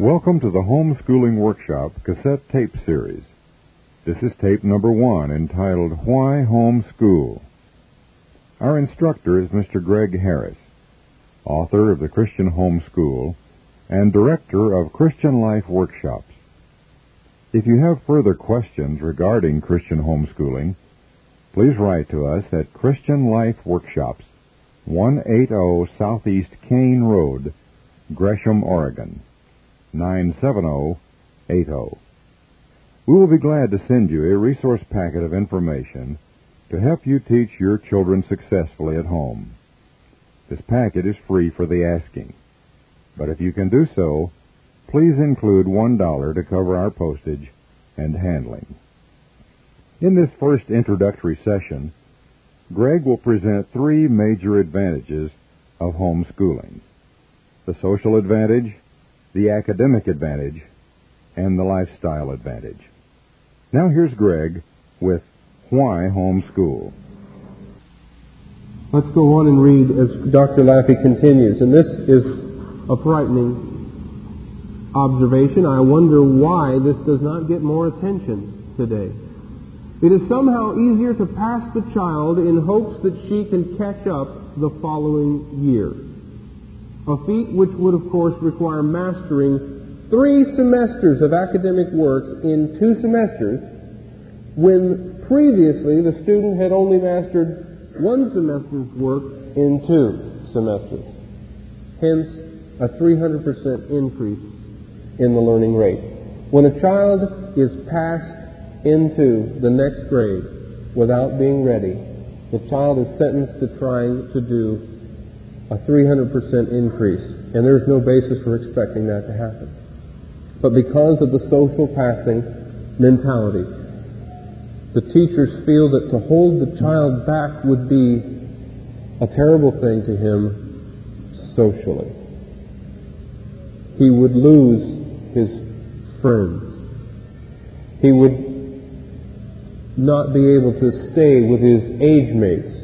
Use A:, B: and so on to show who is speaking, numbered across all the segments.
A: Welcome to the Homeschooling Workshop cassette tape series. This is tape number one entitled Why Homeschool. Our instructor is Mr. Greg Harris, author of the Christian Homeschool and director of Christian Life Workshops. If you have further questions regarding Christian homeschooling, please write to us at Christian Life Workshops, 180 Southeast Kane Road, Gresham, Oregon, 97080. We will be glad to send you a resource packet of information to help you teach your children successfully at home. This packet is free for the asking, but if you can do so, please include $1 to cover our postage and handling. In this first introductory session, Greg will present three major advantages of homeschooling the social advantage, the academic advantage, and the lifestyle advantage. Now here's Greg with Why Homeschool.
B: Let's go on and read as Dr. Laffey continues. And this is a frightening observation. I wonder why this does not get more attention today. It is somehow easier to pass the child in hopes that she can catch up the following year. A feat which would, of course, require mastering three semesters of academic work in two semesters when previously the student had only mastered one semester's work in two semesters. Hence, a 300% increase in the learning rate. When a child is passed into the next grade without being ready, the child is sentenced to trying to do a 300% increase, and there's no basis for expecting that to happen. But because of the social passing mentality, the teachers feel that to hold the child back would be a terrible thing to him socially. He would lose his friends. He would not be able to stay with his age mates.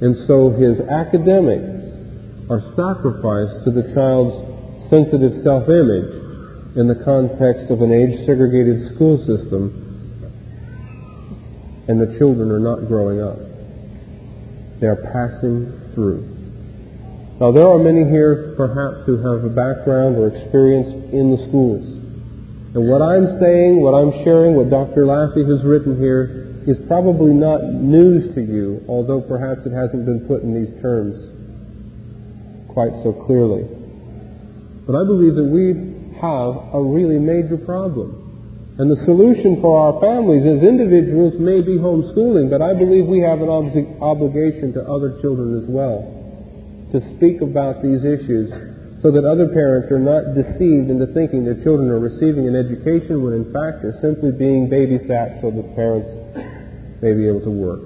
B: And so his academics are sacrificed to the child's sensitive self-image in the context of an age-segregated school system and the children are not growing up. They are passing through. Now there are many here perhaps who have a background or experience in the schools. And what I'm saying, what I'm sharing, what Dr. Laffey has written here is probably not news to you, although perhaps it hasn't been put in these terms quite so clearly. But I believe that we have a really major problem. And the solution for our families as individuals may be homeschooling, but I believe we have an ob- obligation to other children as well to speak about these issues so that other parents are not deceived into thinking their children are receiving an education when in fact they're simply being babysat so that parents may be able to work.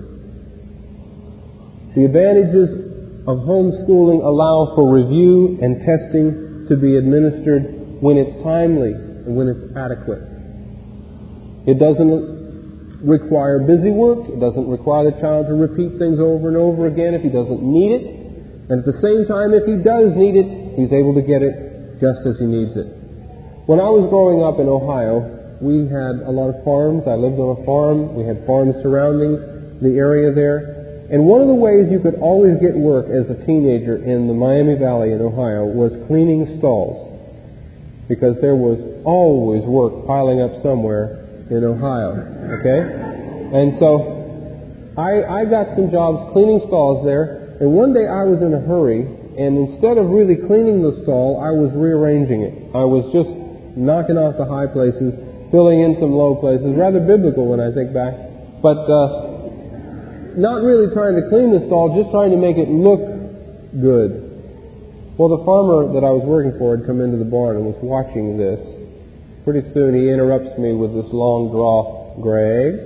B: The advantages of homeschooling allow for review and testing to be administered when it's timely and when it's adequate. It doesn't require busy work. It doesn't require the child to repeat things over and over again if he doesn't need it. And at the same time, if he does need it, he's able to get it just as he needs it. When I was growing up in Ohio, we had a lot of farms. I lived on a farm. We had farms surrounding the area there. And one of the ways you could always get work as a teenager in the Miami Valley in Ohio was cleaning stalls. Because there was always work piling up somewhere in Ohio. Okay? And so I, I got some jobs cleaning stalls there, and one day I was in a hurry, and instead of really cleaning the stall, I was rearranging it. I was just knocking off the high places, filling in some low places. Rather biblical when I think back. But uh, not really trying to clean the stall, just trying to make it look good. Well, the farmer that I was working for had come into the barn and was watching this. Pretty soon he interrupts me with this long draw, Greg,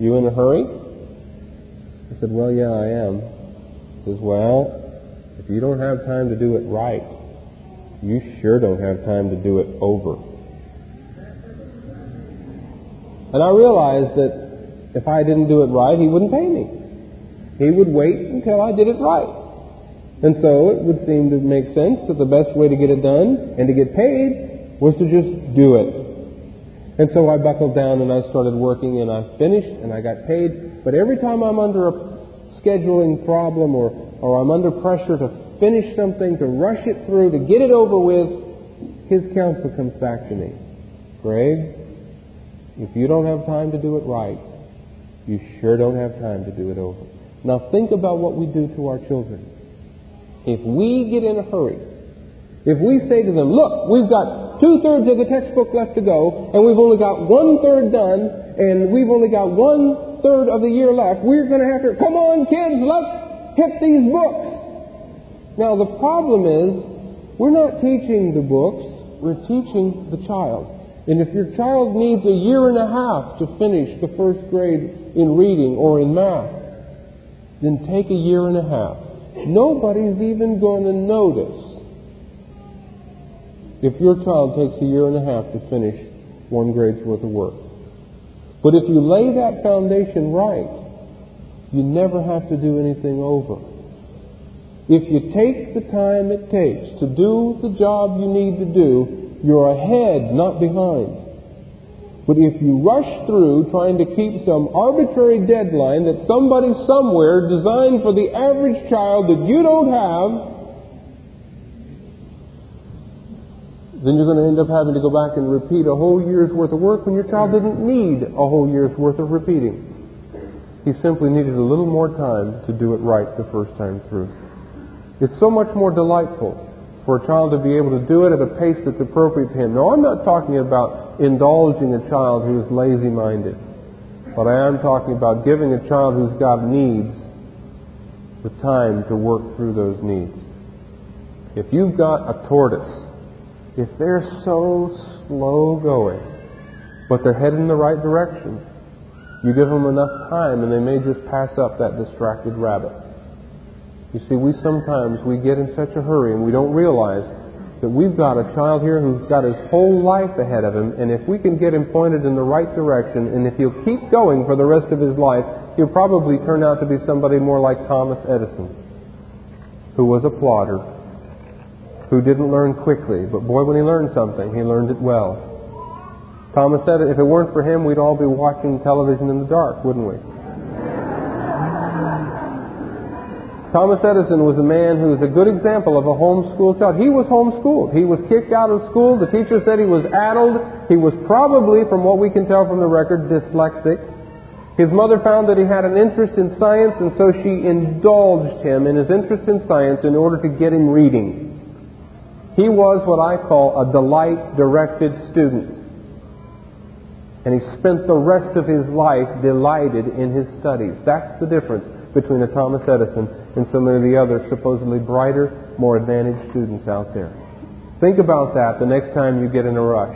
B: you in a hurry? I said, well, yeah, I am. He says, well, if you don't have time to do it right, you sure don't have time to do it over. And I realized that if I didn't do it right, he wouldn't pay me. He would wait until I did it right. And so it would seem to make sense that the best way to get it done and to get paid was to just do it. And so I buckled down and I started working and I finished and I got paid. But every time I'm under a scheduling problem or, or I'm under pressure to finish something, to rush it through, to get it over with, his counsel comes back to me. Greg, if you don't have time to do it right, you sure don't have time to do it over. Now think about what we do to our children. If we get in a hurry, if we say to them, look, we've got two thirds of the textbook left to go, and we've only got one third done, and we've only got one third of the year left, we're going to have to, come on kids, let's hit these books. Now the problem is, we're not teaching the books, we're teaching the child. And if your child needs a year and a half to finish the first grade in reading or in math, then take a year and a half. Nobody's even going to notice if your child takes a year and a half to finish one grade's worth of work. But if you lay that foundation right, you never have to do anything over. If you take the time it takes to do the job you need to do, you're ahead, not behind. But if you rush through trying to keep some arbitrary deadline that somebody somewhere designed for the average child that you don't have, then you're going to end up having to go back and repeat a whole year's worth of work when your child didn't need a whole year's worth of repeating. He simply needed a little more time to do it right the first time through. It's so much more delightful for a child to be able to do it at a pace that's appropriate to him. Now, I'm not talking about indulging a child who is lazy minded, but I am talking about giving a child who's got needs the time to work through those needs. If you've got a tortoise if they're so slow going, but they're heading in the right direction, you give them enough time and they may just pass up that distracted rabbit. You see, we sometimes we get in such a hurry and we don't realize that we've got a child here who's got his whole life ahead of him, and if we can get him pointed in the right direction, and if he'll keep going for the rest of his life, he'll probably turn out to be somebody more like Thomas Edison, who was a plodder who didn't learn quickly, but boy, when he learned something, he learned it well. Thomas said, if it weren't for him, we'd all be watching television in the dark, wouldn't we? Thomas Edison was a man who was a good example of a homeschooled child. He was homeschooled. He was kicked out of school. The teacher said he was addled. He was probably, from what we can tell from the record, dyslexic. His mother found that he had an interest in science, and so she indulged him in his interest in science in order to get him reading. He was what I call a delight directed student. And he spent the rest of his life delighted in his studies. That's the difference between a Thomas Edison and some of the other supposedly brighter, more advantaged students out there. Think about that the next time you get in a rush.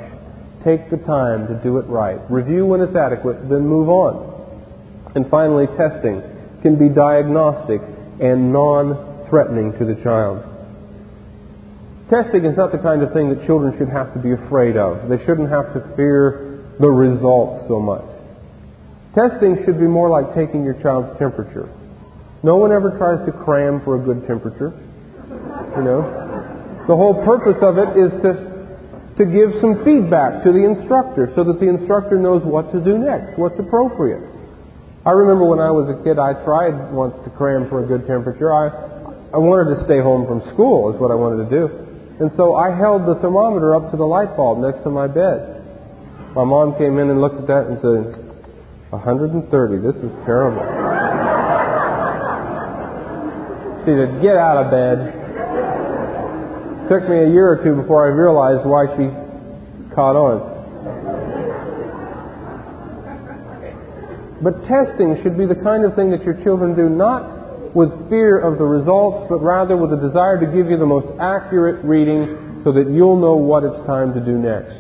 B: Take the time to do it right. Review when it's adequate, then move on. And finally, testing can be diagnostic and non threatening to the child. Testing is not the kind of thing that children should have to be afraid of. They shouldn't have to fear the results so much. Testing should be more like taking your child's temperature. No one ever tries to cram for a good temperature. You know? The whole purpose of it is to, to give some feedback to the instructor so that the instructor knows what to do next, what's appropriate. I remember when I was a kid, I tried once to cram for a good temperature. I, I wanted to stay home from school, is what I wanted to do. And so I held the thermometer up to the light bulb next to my bed. My mom came in and looked at that and said, 130, this is terrible. She said, get out of bed. took me a year or two before I realized why she caught on. But testing should be the kind of thing that your children do not with fear of the results, but rather with a desire to give you the most accurate reading so that you'll know what it's time to do next.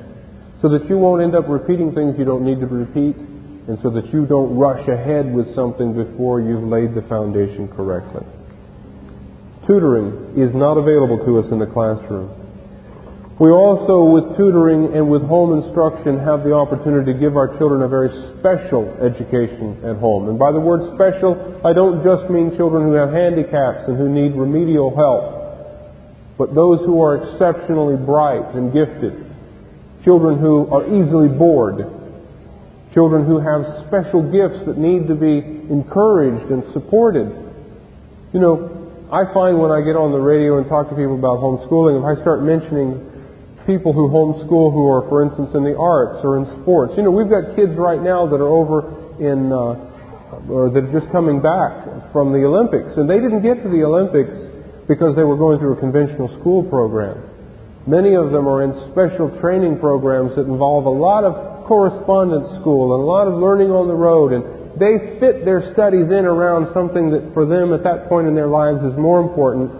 B: So that you won't end up repeating things you don't need to repeat, and so that you don't rush ahead with something before you've laid the foundation correctly. Tutoring is not available to us in the classroom. We also, with tutoring and with home instruction, have the opportunity to give our children a very special education at home. And by the word special, I don't just mean children who have handicaps and who need remedial help, but those who are exceptionally bright and gifted, children who are easily bored, children who have special gifts that need to be encouraged and supported. You know, I find when I get on the radio and talk to people about homeschooling, if I start mentioning people who homeschool who are, for instance, in the arts or in sports. You know, we've got kids right now that are over in, uh, or that are just coming back from the Olympics, and they didn't get to the Olympics because they were going through a conventional school program. Many of them are in special training programs that involve a lot of correspondence school and a lot of learning on the road, and they fit their studies in around something that for them at that point in their lives is more important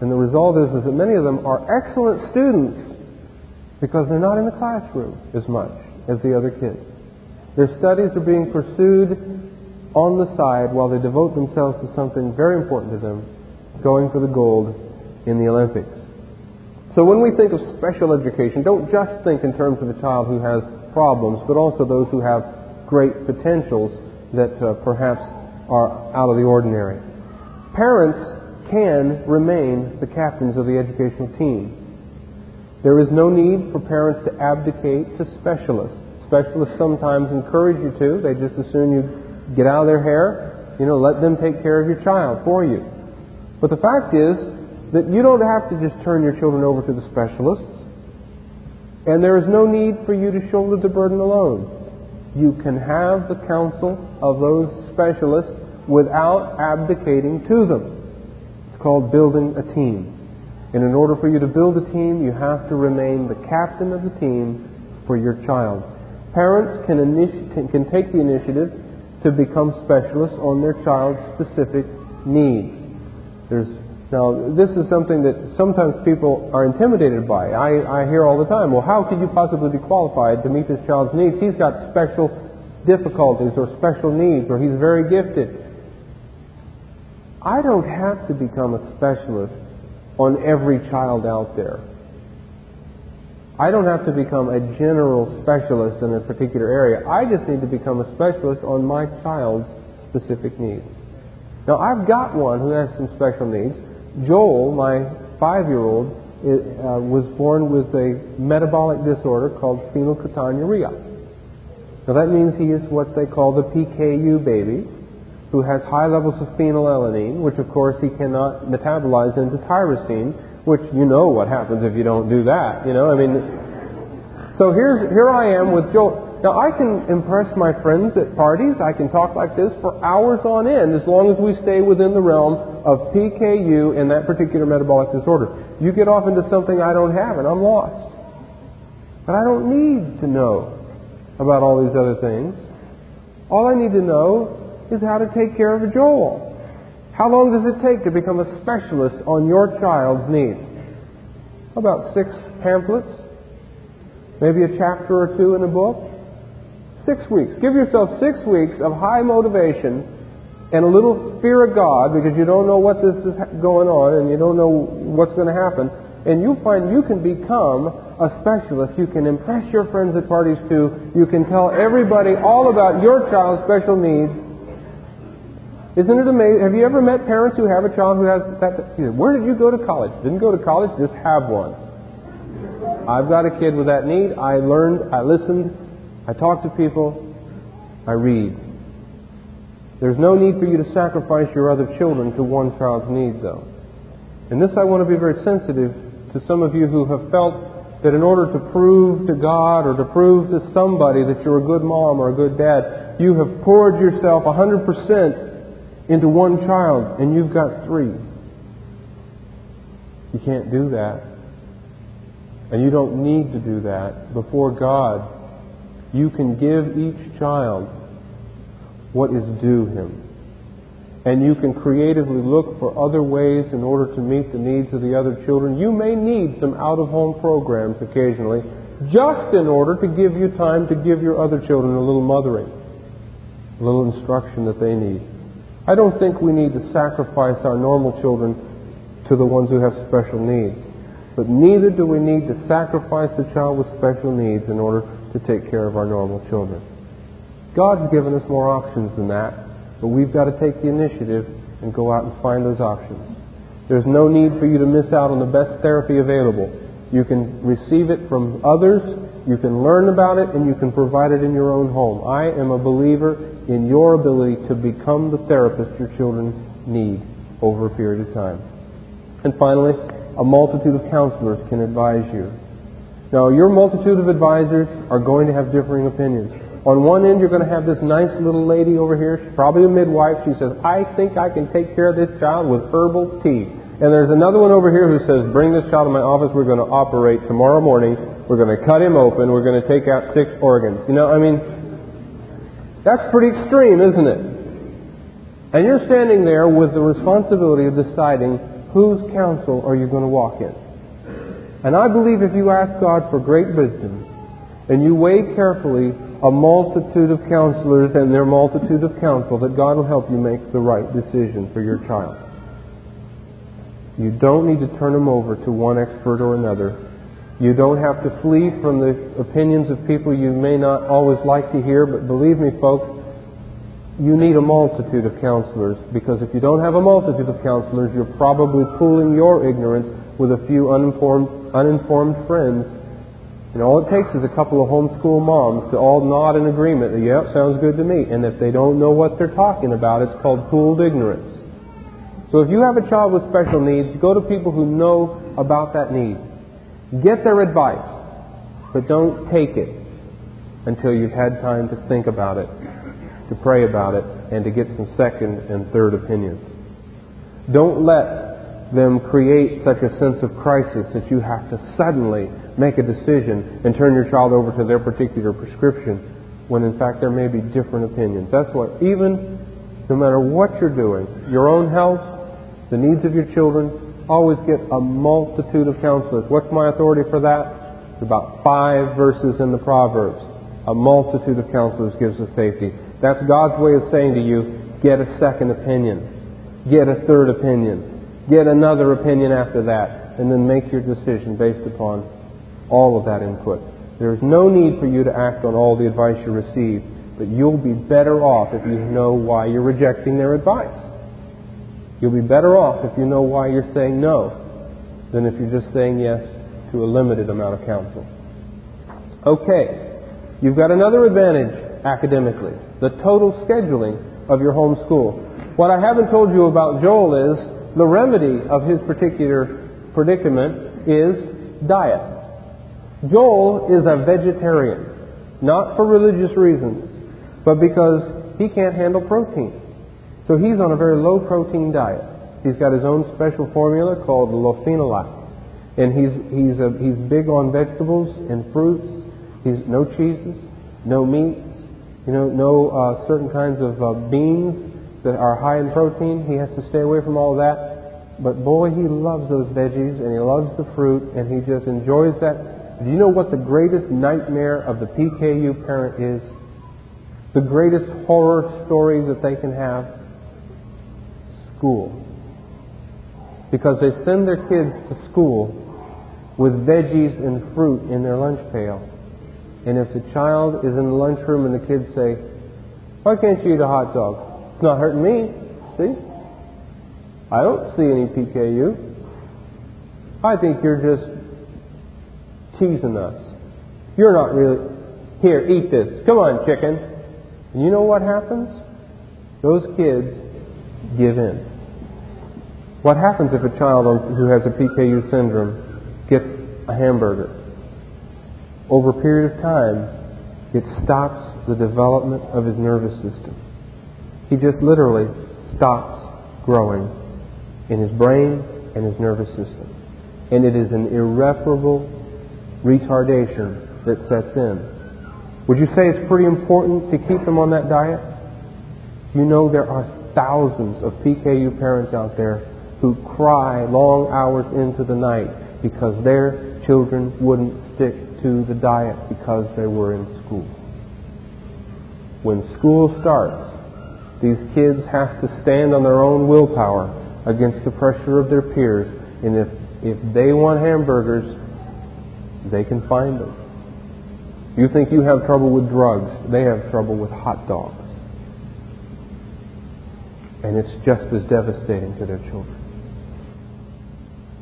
B: and the result is, is that many of them are excellent students because they're not in the classroom as much as the other kids. Their studies are being pursued on the side while they devote themselves to something very important to them, going for the gold in the Olympics. So when we think of special education, don't just think in terms of a child who has problems, but also those who have great potentials that uh, perhaps are out of the ordinary. Parents can remain the captains of the educational team. There is no need for parents to abdicate to specialists. Specialists sometimes encourage you to. They just as soon you get out of their hair, you know, let them take care of your child for you. But the fact is that you don't have to just turn your children over to the specialists. And there is no need for you to shoulder the burden alone. You can have the counsel of those specialists without abdicating to them It's called building a team. And in order for you to build a team, you have to remain the captain of the team for your child. Parents can, initi- can take the initiative to become specialists on their child's specific needs. There's now, this is something that sometimes people are intimidated by. I, I hear all the time, well, how could you possibly be qualified to meet this child's needs? He's got special difficulties or special needs, or he's very gifted. I don't have to become a specialist on every child out there. I don't have to become a general specialist in a particular area. I just need to become a specialist on my child's specific needs. Now, I've got one who has some special needs. Joel, my five year old, uh, was born with a metabolic disorder called phenylketonuria. Now, that means he is what they call the PKU baby who has high levels of phenylalanine, which of course he cannot metabolize into tyrosine, which you know what happens if you don't do that. You know, I mean, so here's here I am with Joel. Now I can impress my friends at parties. I can talk like this for hours on end, as long as we stay within the realm of PKU in that particular metabolic disorder. You get off into something I don't have, and I'm lost. But I don't need to know about all these other things. All I need to know is how to take care of a Joel. How long does it take to become a specialist on your child's needs? About six pamphlets? Maybe a chapter or two in a book? Six weeks. Give yourself six weeks of high motivation and a little fear of God because you don't know what this is going on and you don't know what's going to happen. And you'll find you can become a specialist. You can impress your friends at parties too. You can tell everybody all about your child's special needs isn't it amazing? Have you ever met parents who have a child who has that? Where did you go to college? Didn't go to college, just have one. I've got a kid with that need. I learned, I listened, I talked to people, I read. There's no need for you to sacrifice your other children to one child's need, though. And this I want to be very sensitive to some of you who have felt that in order to prove to God or to prove to somebody that you're a good mom or a good dad, you have poured yourself 100% into one child and you've got three. You can't do that. And you don't need to do that before God. You can give each child what is due him. And you can creatively look for other ways in order to meet the needs of the other children. You may need some out of home programs occasionally, just in order to give you time to give your other children a little mothering, a little instruction that they need. I don't think we need to sacrifice our normal children to the ones who have special needs. But neither do we need to sacrifice the child with special needs in order to take care of our normal children. God's given us more options than that, but we've got to take the initiative and go out and find those options. There's no need for you to miss out on the best therapy available. You can receive it from others, you can learn about it, and you can provide it in your own home. I am a believer in your ability to become the therapist your children need over a period of time. And finally, a multitude of counselors can advise you. Now, your multitude of advisors are going to have differing opinions. On one end, you're going to have this nice little lady over here. She's probably a midwife. She says, I think I can take care of this child with herbal tea. And there's another one over here who says, Bring this child to my office. We're going to operate tomorrow morning. We're going to cut him open. We're going to take out six organs. You know, I mean, that's pretty extreme, isn't it? And you're standing there with the responsibility of deciding whose counsel are you going to walk in. And I believe if you ask God for great wisdom and you weigh carefully a multitude of counselors and their multitude of counsel that God will help you make the right decision for your child. You don't need to turn them over to one expert or another. You don't have to flee from the opinions of people you may not always like to hear, but believe me, folks, you need a multitude of counselors because if you don't have a multitude of counselors, you're probably pooling your ignorance with a few uninformed, uninformed friends and all it takes is a couple of homeschool moms to all nod in agreement that, yep, sounds good to me. And if they don't know what they're talking about, it's called pooled ignorance. So if you have a child with special needs, go to people who know about that need. Get their advice, but don't take it until you've had time to think about it, to pray about it, and to get some second and third opinions. Don't let them create such a sense of crisis that you have to suddenly make a decision and turn your child over to their particular prescription when in fact there may be different opinions. That's what, even no matter what you're doing, your own health, the needs of your children, always get a multitude of counselors. What's my authority for that? It's about five verses in the Proverbs. A multitude of counselors gives us safety. That's God's way of saying to you, get a second opinion. Get a third opinion. Get another opinion after that. And then make your decision based upon all of that input. There is no need for you to act on all the advice you receive, but you'll be better off if you know why you're rejecting their advice. You'll be better off if you know why you're saying no than if you're just saying yes to a limited amount of counsel. Okay, you've got another advantage academically the total scheduling of your home school. What I haven't told you about Joel is the remedy of his particular predicament is diet. Joel is a vegetarian, not for religious reasons, but because he can't handle protein. So he's on a very low protein diet. He's got his own special formula called Lofenalac. And he's, he's, a, he's big on vegetables and fruits. He's no cheeses, no meats, you know, no uh, certain kinds of uh, beans that are high in protein. He has to stay away from all that. But boy, he loves those veggies and he loves the fruit and he just enjoys that do you know what the greatest nightmare of the PKU parent is? The greatest horror story that they can have? School. Because they send their kids to school with veggies and fruit in their lunch pail. And if the child is in the lunchroom and the kids say, Why can't you eat a hot dog? It's not hurting me. See? I don't see any PKU. I think you're just teasing us. You're not really. Here, eat this. Come on, chicken. And you know what happens? Those kids give in. What happens if a child who has a PKU syndrome gets a hamburger? Over a period of time, it stops the development of his nervous system. He just literally stops growing in his brain and his nervous system. And it is an irreparable retardation that sets in. Would you say it's pretty important to keep them on that diet? You know there are thousands of PKU parents out there who cry long hours into the night because their children wouldn't stick to the diet because they were in school. When school starts, these kids have to stand on their own willpower against the pressure of their peers, and if If they want hamburgers, they can find them. You think you have trouble with drugs, they have trouble with hot dogs. And it's just as devastating to their children.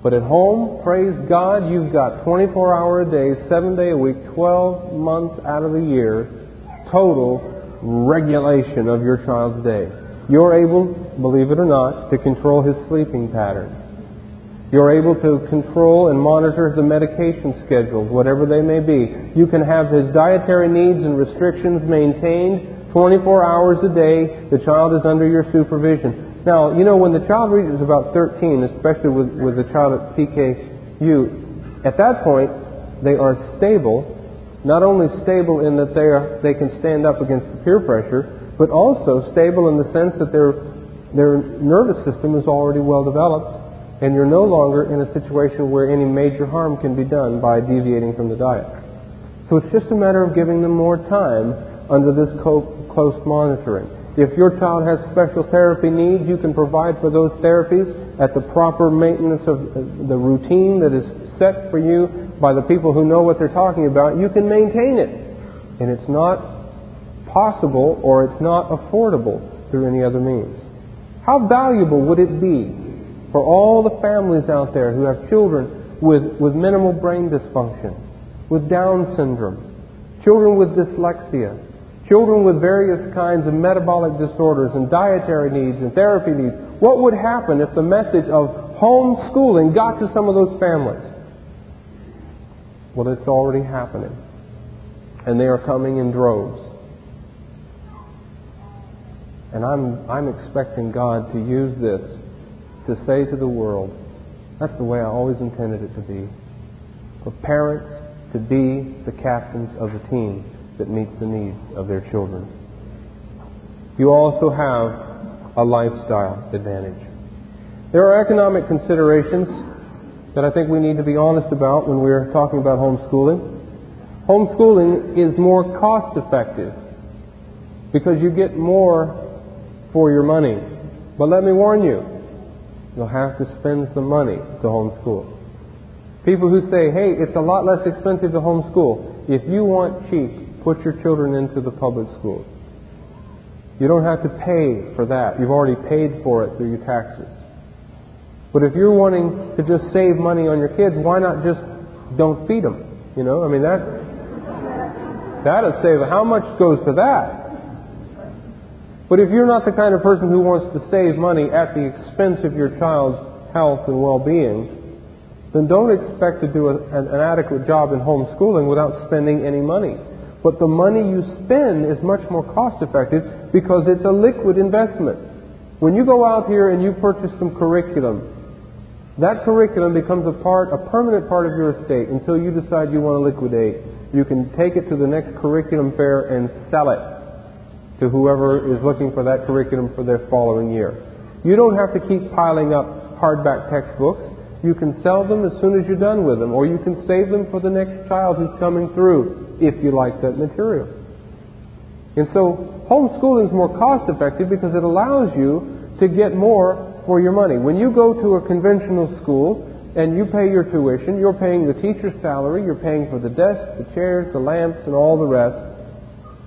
B: But at home, praise God, you've got 24 hour a day, 7 day a week, 12 months out of the year, total regulation of your child's day. You're able, believe it or not, to control his sleeping patterns. You're able to control and monitor the medication schedules, whatever they may be. You can have his dietary needs and restrictions maintained 24 hours a day. The child is under your supervision. Now, you know, when the child reaches about 13, especially with, with the child at PKU, at that point, they are stable, not only stable in that they, are, they can stand up against the peer pressure, but also stable in the sense that their, their nervous system is already well developed and you're no longer in a situation where any major harm can be done by deviating from the diet. So it's just a matter of giving them more time under this co- close monitoring. If your child has special therapy needs, you can provide for those therapies at the proper maintenance of uh, the routine that is set for you by the people who know what they're talking about. You can maintain it. And it's not possible or it's not affordable through any other means. How valuable would it be for all the families out there who have children with, with minimal brain dysfunction, with Down syndrome, children with dyslexia, children with various kinds of metabolic disorders and dietary needs and therapy needs. What would happen if the message of homeschooling got to some of those families? Well, it's already happening. And they are coming in droves. And I'm, I'm expecting God to use this to say to the world, that's the way I always intended it to be. For parents to be the captains of the team that meets the needs of their children. You also have a lifestyle advantage. There are economic considerations that I think we need to be honest about when we're talking about homeschooling. Homeschooling is more cost effective because you get more for your money. But let me warn you, you'll have to spend some money to homeschool. People who say, hey, it's a lot less expensive to homeschool. If you want cheap, put your children into the public schools. You don't have to pay for that. You've already paid for it through your taxes. But if you're wanting to just save money on your kids, why not just don't feed them? You know, I mean that that'll save. How much goes to that? But if you're not the kind of person who wants to save money at the expense of your child's health and well-being, then don't expect to do a, an, an adequate job in homeschooling without spending any money. But the money you spend is much more cost effective because it's a liquid investment. When you go out here and you purchase some curriculum, that curriculum becomes a part, a permanent part of your estate until you decide you want to liquidate. You can take it to the next curriculum fair and sell it to whoever is looking for that curriculum for their following year. You don't have to keep piling up hardback textbooks. You can sell them as soon as you're done with them, or you can save them for the next child who's coming through if you like that material. And so homeschooling is more cost effective because it allows you to get more for your money. When you go to a conventional school and you pay your tuition, you're paying the teacher's salary, you're paying for the desk, the chairs, the lamps, and all the rest.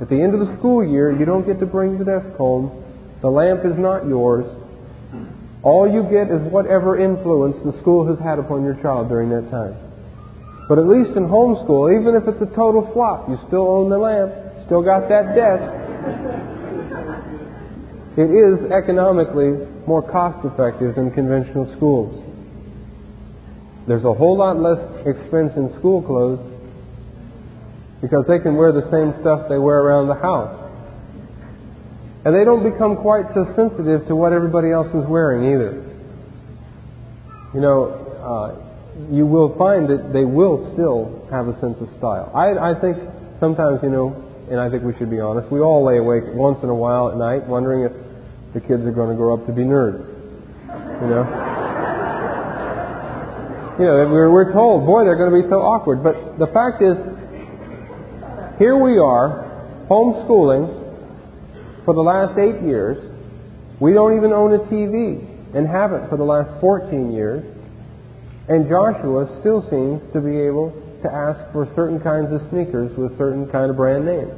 B: At the end of the school year, you don't get to bring the desk home. The lamp is not yours. All you get is whatever influence the school has had upon your child during that time. But at least in homeschool, even if it's a total flop, you still own the lamp, still got that desk. It is economically more cost effective than conventional schools. There's a whole lot less expense in school clothes because they can wear the same stuff they wear around the house. And they don't become quite so sensitive to what everybody else is wearing either. You know, uh, you will find that they will still have a sense of style. I, I think sometimes, you know, and I think we should be honest, we all lay awake once in a while at night wondering if the kids are going to grow up to be nerds. You know? you know, we're, we're told, boy, they're going to be so awkward. But the fact is, here we are, homeschooling for the last eight years. We don't even own a TV and haven't for the last 14 years. And Joshua still seems to be able to ask for certain kinds of sneakers with certain kind of brand names.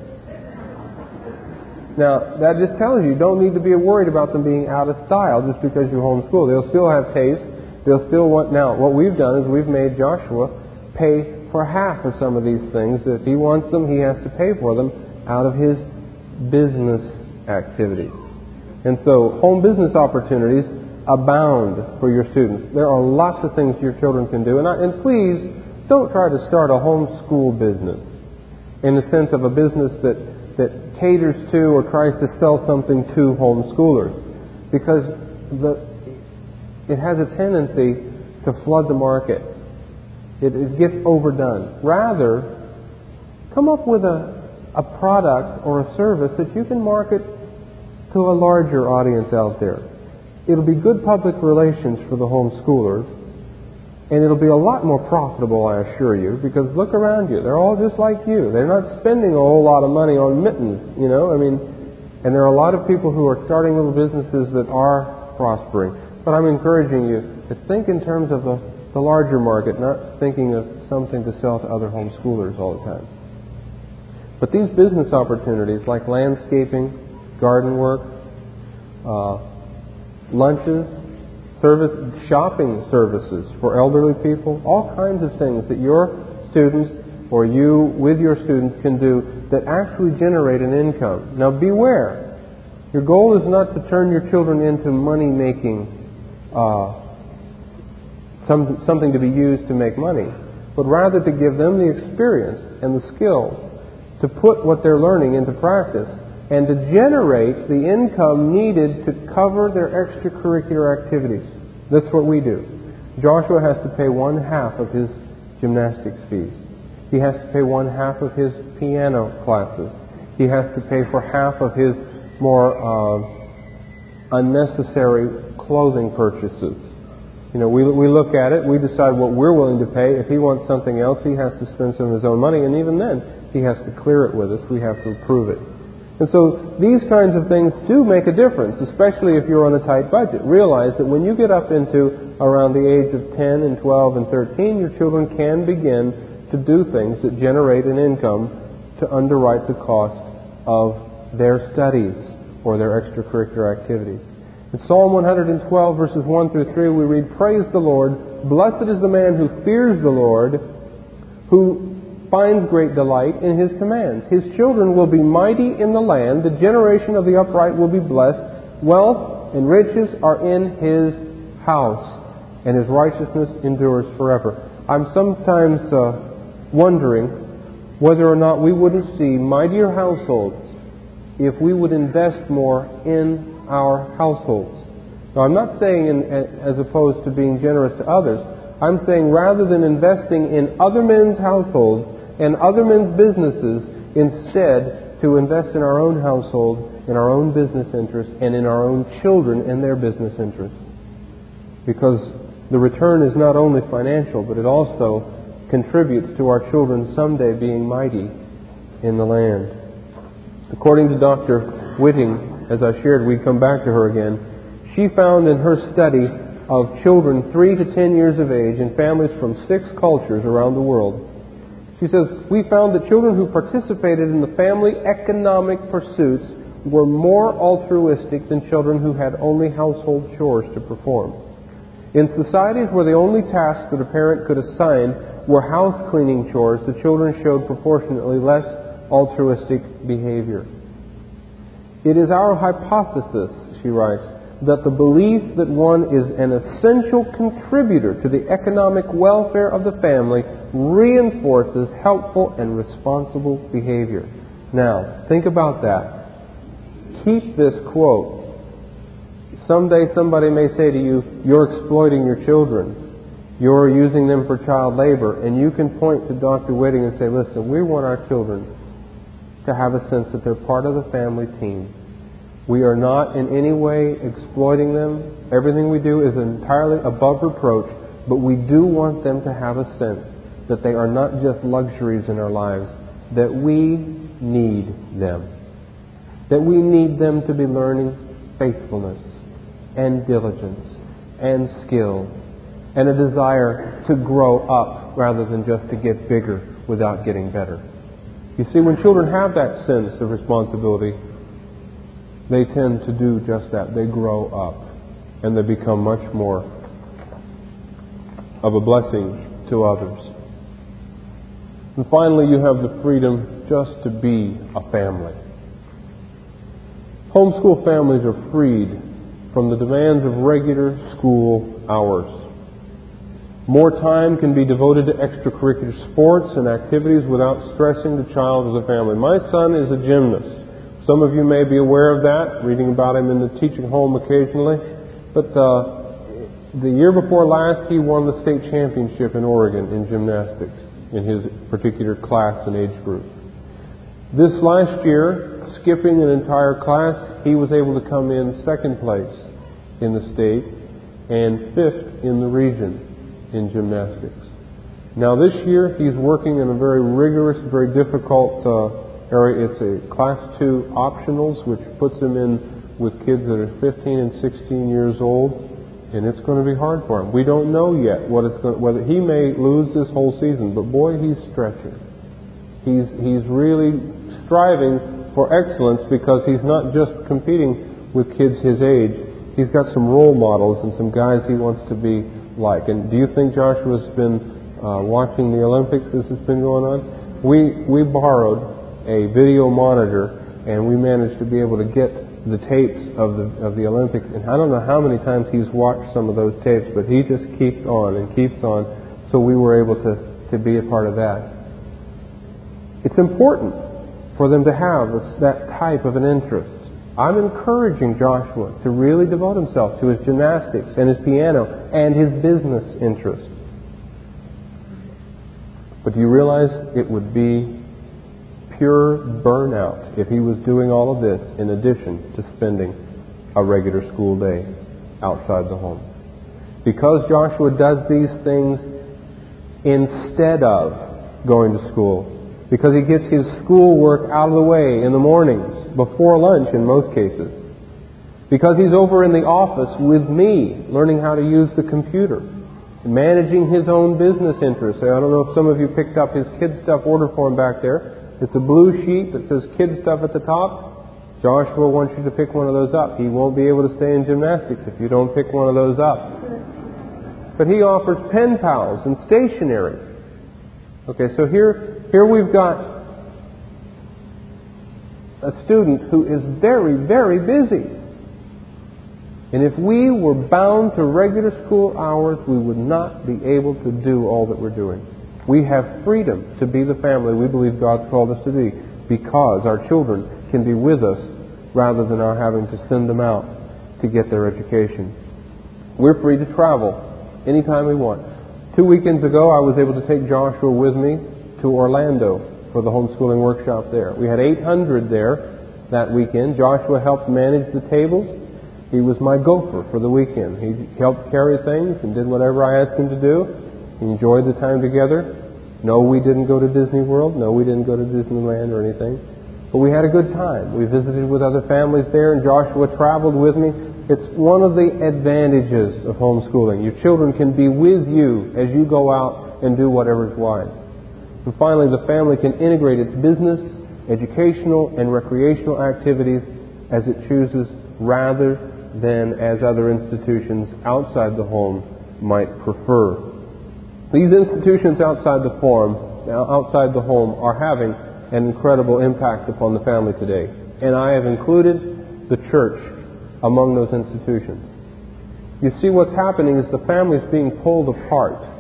B: Now, that just tells you you don't need to be worried about them being out of style just because you homeschool. They'll still have taste. They'll still want. Now, what we've done is we've made Joshua pay for half of some of these things. If he wants them, he has to pay for them out of his business activities. And so, home business opportunities abound for your students. There are lots of things your children can do. And, I, and please, don't try to start a homeschool business in the sense of a business that, that caters to or tries to sell something to homeschoolers. Because the, it has a tendency to flood the market. It, it gets overdone. Rather, come up with a, a product or a service that you can market to a larger audience out there. It'll be good public relations for the homeschoolers, and it'll be a lot more profitable, I assure you, because look around you. They're all just like you. They're not spending a whole lot of money on mittens, you know? I mean, and there are a lot of people who are starting little businesses that are prospering. But I'm encouraging you to think in terms of the, the larger market, not thinking of something to sell to other homeschoolers all the time. But these business opportunities, like landscaping, garden work, uh, lunches, service, shopping services for elderly people, all kinds of things that your students or you with your students can do that actually generate an income. Now beware. Your goal is not to turn your children into money making, uh, some, something to be used to make money, but rather to give them the experience and the skill to put what they're learning into practice and to generate the income needed to cover their extracurricular activities. That's what we do. Joshua has to pay one half of his gymnastics fees. He has to pay one half of his piano classes. He has to pay for half of his more uh, unnecessary clothing purchases. You know, we, we look at it, we decide what we're willing to pay. If he wants something else, he has to spend some of his own money, and even then, he has to clear it with us. We have to approve it. And so these kinds of things do make a difference, especially if you're on a tight budget. Realize that when you get up into around the age of 10 and 12 and 13, your children can begin to do things that generate an income to underwrite the cost of their studies or their extracurricular activities. In Psalm 112, verses 1 through 3, we read, Praise the Lord. Blessed is the man who fears the Lord, who finds great delight in his commands. His children will be mighty in the land. The generation of the upright will be blessed. Wealth and riches are in his house, and his righteousness endures forever. I'm sometimes uh, wondering whether or not we wouldn't see mightier households if we would invest more in our households. Now, I'm not saying in, as opposed to being generous to others. I'm saying rather than investing in other men's households, and other men's businesses instead to invest in our own household, in our own business interests, and in our own children and their business interests. Because the return is not only financial, but it also contributes to our children someday being mighty in the land. According to Dr. Whiting, as I shared, we'd come back to her again, she found in her study of children 3 to 10 years of age in families from six cultures around the world she says, We found that children who participated in the family economic pursuits were more altruistic than children who had only household chores to perform. In societies where the only tasks that a parent could assign were house cleaning chores, the children showed proportionately less altruistic behavior. It is our hypothesis, she writes, that the belief that one is an essential contributor to the economic welfare of the family reinforces helpful and responsible behavior. Now, think about that. Keep this quote. Someday somebody may say to you, You're exploiting your children. You're using them for child labor. And you can point to Dr. Whiting and say, Listen, we want our children to have a sense that they're part of the family team we are not in any way exploiting them. Everything we do is entirely above reproach, but we do want them to have a sense that they are not just luxuries in our lives, that we need them. That we need them to be learning faithfulness and diligence and skill and a desire to grow up rather than just to get bigger without getting better. You see, when children have that sense of responsibility, they tend to do just that. They grow up and they become much more of a blessing to others. And finally, you have the freedom just to be a family. Homeschool families are freed from the demands of regular school hours. More time can be devoted to extracurricular sports and activities without stressing the child as a family. My son is a gymnast. Some of you may be aware of that, reading about him in the teaching home occasionally. But uh, the year before last, he won the state championship in Oregon in gymnastics in his particular class and age group. This last year, skipping an entire class, he was able to come in second place in the state and fifth in the region in gymnastics. Now this year he's working in a very rigorous, very difficult uh, area. It's a class two optionals, which puts him in with kids that are 15 and 16 years old, and it's going to be hard for him. We don't know yet what it's going, whether he may lose this whole season, but boy, he's stretching. He's he's really striving for excellence because he's not just competing with kids his age. He's got some role models and some guys he wants to be like. And do you think Joshua's been uh, watching the Olympics as it's been going on? We we borrowed a video monitor and we managed to be able to get the tapes of the of the Olympics. And I don't know how many times he's watched some of those tapes, but he just keeps on and keeps on. So we were able to to be a part of that. It's important for them to have that type of an interest. I'm encouraging Joshua to really devote himself to his gymnastics and his piano and his business interests. But do you realize it would be pure burnout if he was doing all of this in addition to spending a regular school day outside the home? Because Joshua does these things instead of going to school, because he gets his schoolwork out of the way in the mornings, before lunch in most cases. Because he's over in the office with me, learning how to use the computer, managing his own business interests. I don't know if some of you picked up his kid stuff order form back there. It's a blue sheet that says kid stuff at the top. Joshua wants you to pick one of those up. He won't be able to stay in gymnastics if you don't pick one of those up. But he offers pen pals and stationery. Okay, so here here we've got a student who is very, very busy. And if we were bound to regular school hours, we would not be able to do all that we're doing. We have freedom to be the family we believe God's called us to be because our children can be with us rather than our having to send them out to get their education. We're free to travel anytime we want. Two weekends ago, I was able to take Joshua with me to Orlando for the homeschooling workshop there. We had 800 there that weekend. Joshua helped manage the tables. He was my gopher for the weekend. He helped carry things and did whatever I asked him to do. He enjoyed the time together. No, we didn't go to Disney World. No, we didn't go to Disneyland or anything. But we had a good time. We visited with other families there, and Joshua traveled with me. It's one of the advantages of homeschooling. Your children can be with you as you go out and do whatever is wise. And finally, the family can integrate its business, educational, and recreational activities as it chooses rather than as other institutions outside the home might prefer. These institutions outside the form, outside the home are having an incredible impact upon the family today. And I have included the church among those institutions. You see, what's happening is the family is being pulled apart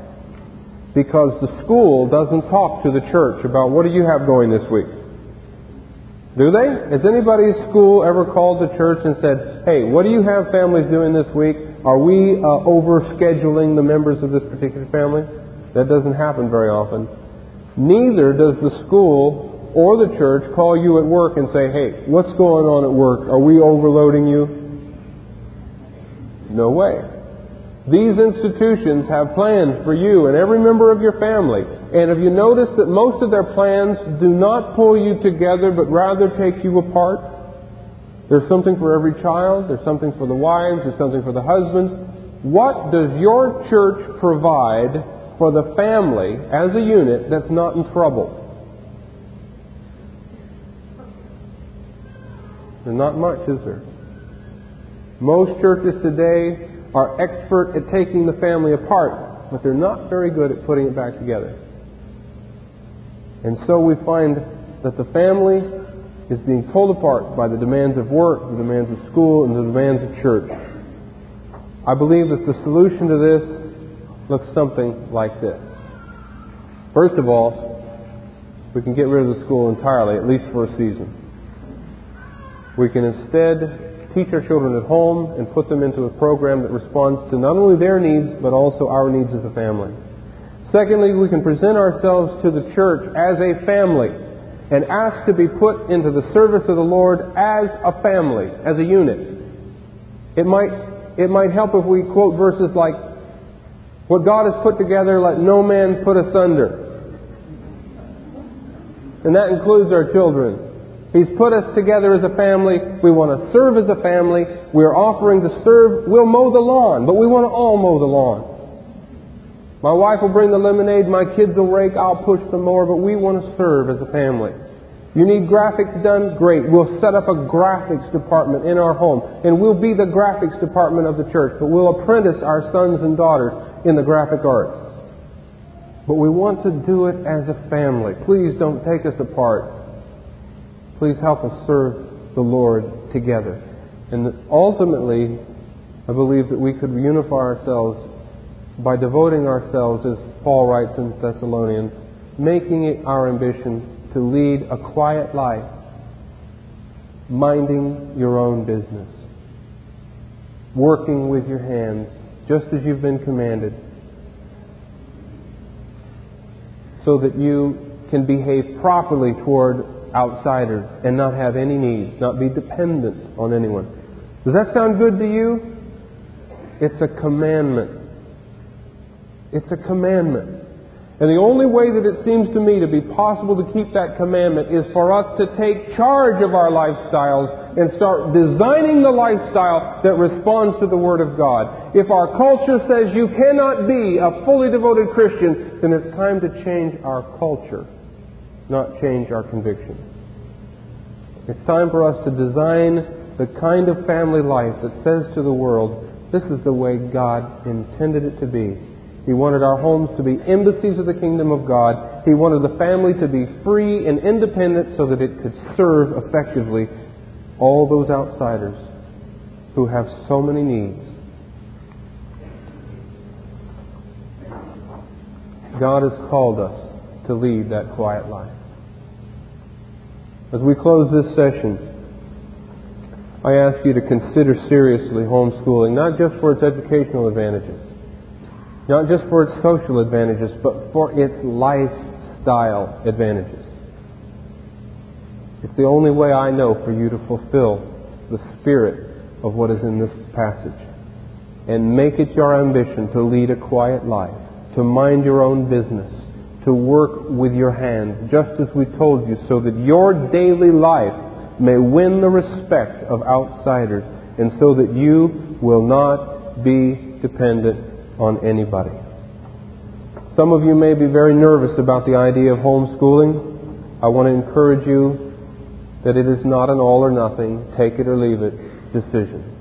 B: because the school doesn't talk to the church about what do you have going this week. Do they? Has anybody's school ever called the church and said, hey, what do you have families doing this week? Are we uh, overscheduling the members of this particular family? That doesn't happen very often. Neither does the school or the church call you at work and say, hey, what's going on at work? Are we overloading you? No way. These institutions have plans for you and every member of your family. And have you noticed that most of their plans do not pull you together, but rather take you apart? There's something for every child, there's something for the wives, there's something for the husbands, what does your church provide for the family as a unit that's not in trouble? There's not much, is there? Most churches today are expert at taking the family apart, but they're not very good at putting it back together. And so we find that the family is being pulled apart by the demands of work, the demands of school, and the demands of church. I believe that the solution to this looks something like this. First of all, we can get rid of the school entirely, at least for a season. We can instead teach our children at home and put them into a program that responds to not only their needs, but also our needs as a family. Secondly, we can present ourselves to the church as a family and ask to be put into the service of the Lord as a family, as a unit. It might it might help if we quote verses like, What God has put together, let no man put asunder. And that includes our children. He's put us together as a family. We want to serve as a family. We're offering to serve. We'll mow the lawn, but we want to all mow the lawn. My wife will bring the lemonade, my kids will rake, I'll push the mower, but we want to serve as a family. You need graphics done? Great. We'll set up a graphics department in our home, and we'll be the graphics department of the church, but we'll apprentice our sons and daughters in the graphic arts. But we want to do it as a family. Please don't take us apart. Please help us serve the Lord together. And ultimately, I believe that we could unify ourselves by devoting ourselves, as Paul writes in Thessalonians, making it our ambition to lead a quiet life, minding your own business, working with your hands just as you've been commanded, so that you can behave properly toward outsiders and not have any needs, not be dependent on anyone. Does that sound good to you? It's a commandment. It's a commandment. And the only way that it seems to me to be possible to keep that commandment is for us to take charge of our lifestyles and start designing the lifestyle that responds to the Word of God. If our culture says you cannot be a fully devoted Christian, then it's time to change our culture, not change our convictions. It's time for us to design the kind of family life that says to the world, this is the way God intended it to be. He wanted our homes to be embassies of the kingdom of God. He wanted the family to be free and independent so that it could serve effectively all those outsiders who have so many needs. God has called us to lead that quiet life. As we close this session, I ask you to consider seriously homeschooling, not just for its educational advantages, not just for its social advantages, but for its lifestyle advantages. It's the only way I know for you to fulfill the spirit of what is in this passage. And make it your ambition to lead a quiet life, to mind your own business, to work with your hands, just as we told you, so that your daily life may win the respect of outsiders, and so that you will not be dependent on anybody. Some of you may be very nervous about the idea of homeschooling. I want to encourage you that it is not an all or nothing, take it or leave it decision.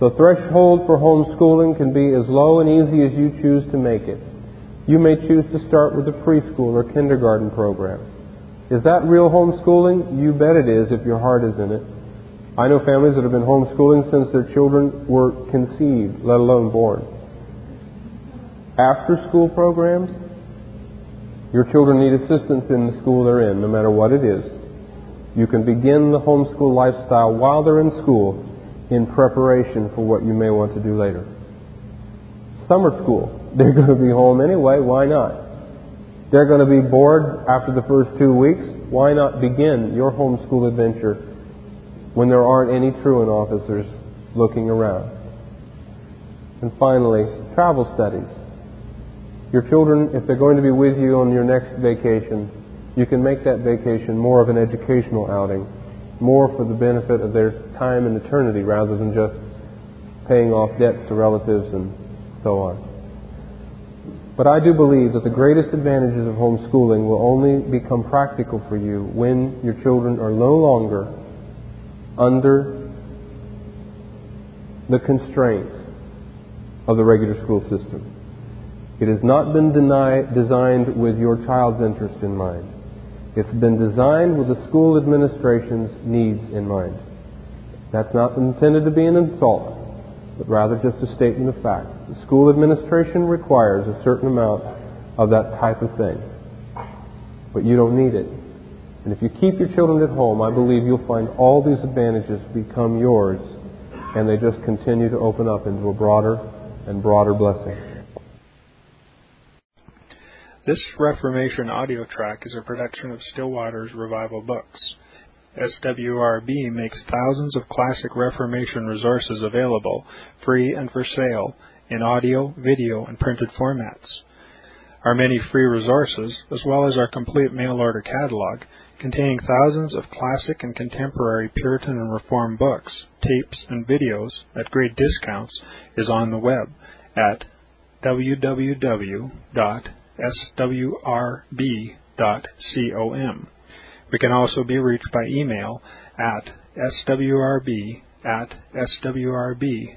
B: The threshold for homeschooling can be as low and easy as you choose to make it. You may choose to start with a preschool or kindergarten program. Is that real homeschooling? You bet it is if your heart is in it. I know families that have been homeschooling since their children were conceived, let alone born after school programs. Your children need assistance in the school they're in, no matter what it is. You can begin the homeschool lifestyle while they're in school in preparation for what you may want to do later. Summer school. They're going to be home anyway. Why not? They're going to be bored after the first two weeks. Why not begin your homeschool adventure when there aren't any truant officers looking around? And finally, travel studies. Your children, if they're going to be with you on your next vacation, you can make that vacation more of an educational outing, more for the benefit of their time in eternity rather than just paying off debts to relatives and so on. But I do believe that the greatest advantages of homeschooling will only become practical for you when your children are no longer under the constraints of the regular school system. It has not been deny, designed with your child's interest in mind. It's been designed with the school administration's needs in mind. That's not intended to be an insult, but rather just a statement of fact. The school administration requires a certain amount of that type of thing, but you don't need it. And if you keep your children at home, I believe you'll find all these advantages become yours, and they just continue to open up into a broader and broader blessing.
C: This Reformation audio track is a production of Still Waters Revival Books. SWRB makes thousands of classic Reformation resources available, free and for sale, in audio, video, and printed formats. Our many free resources, as well as our complete mail order catalog, containing thousands of classic and contemporary Puritan and Reformed books, tapes, and videos at great discounts, is on the web at www.swrb.com. We can also be reached by email at swrb at swrb.com,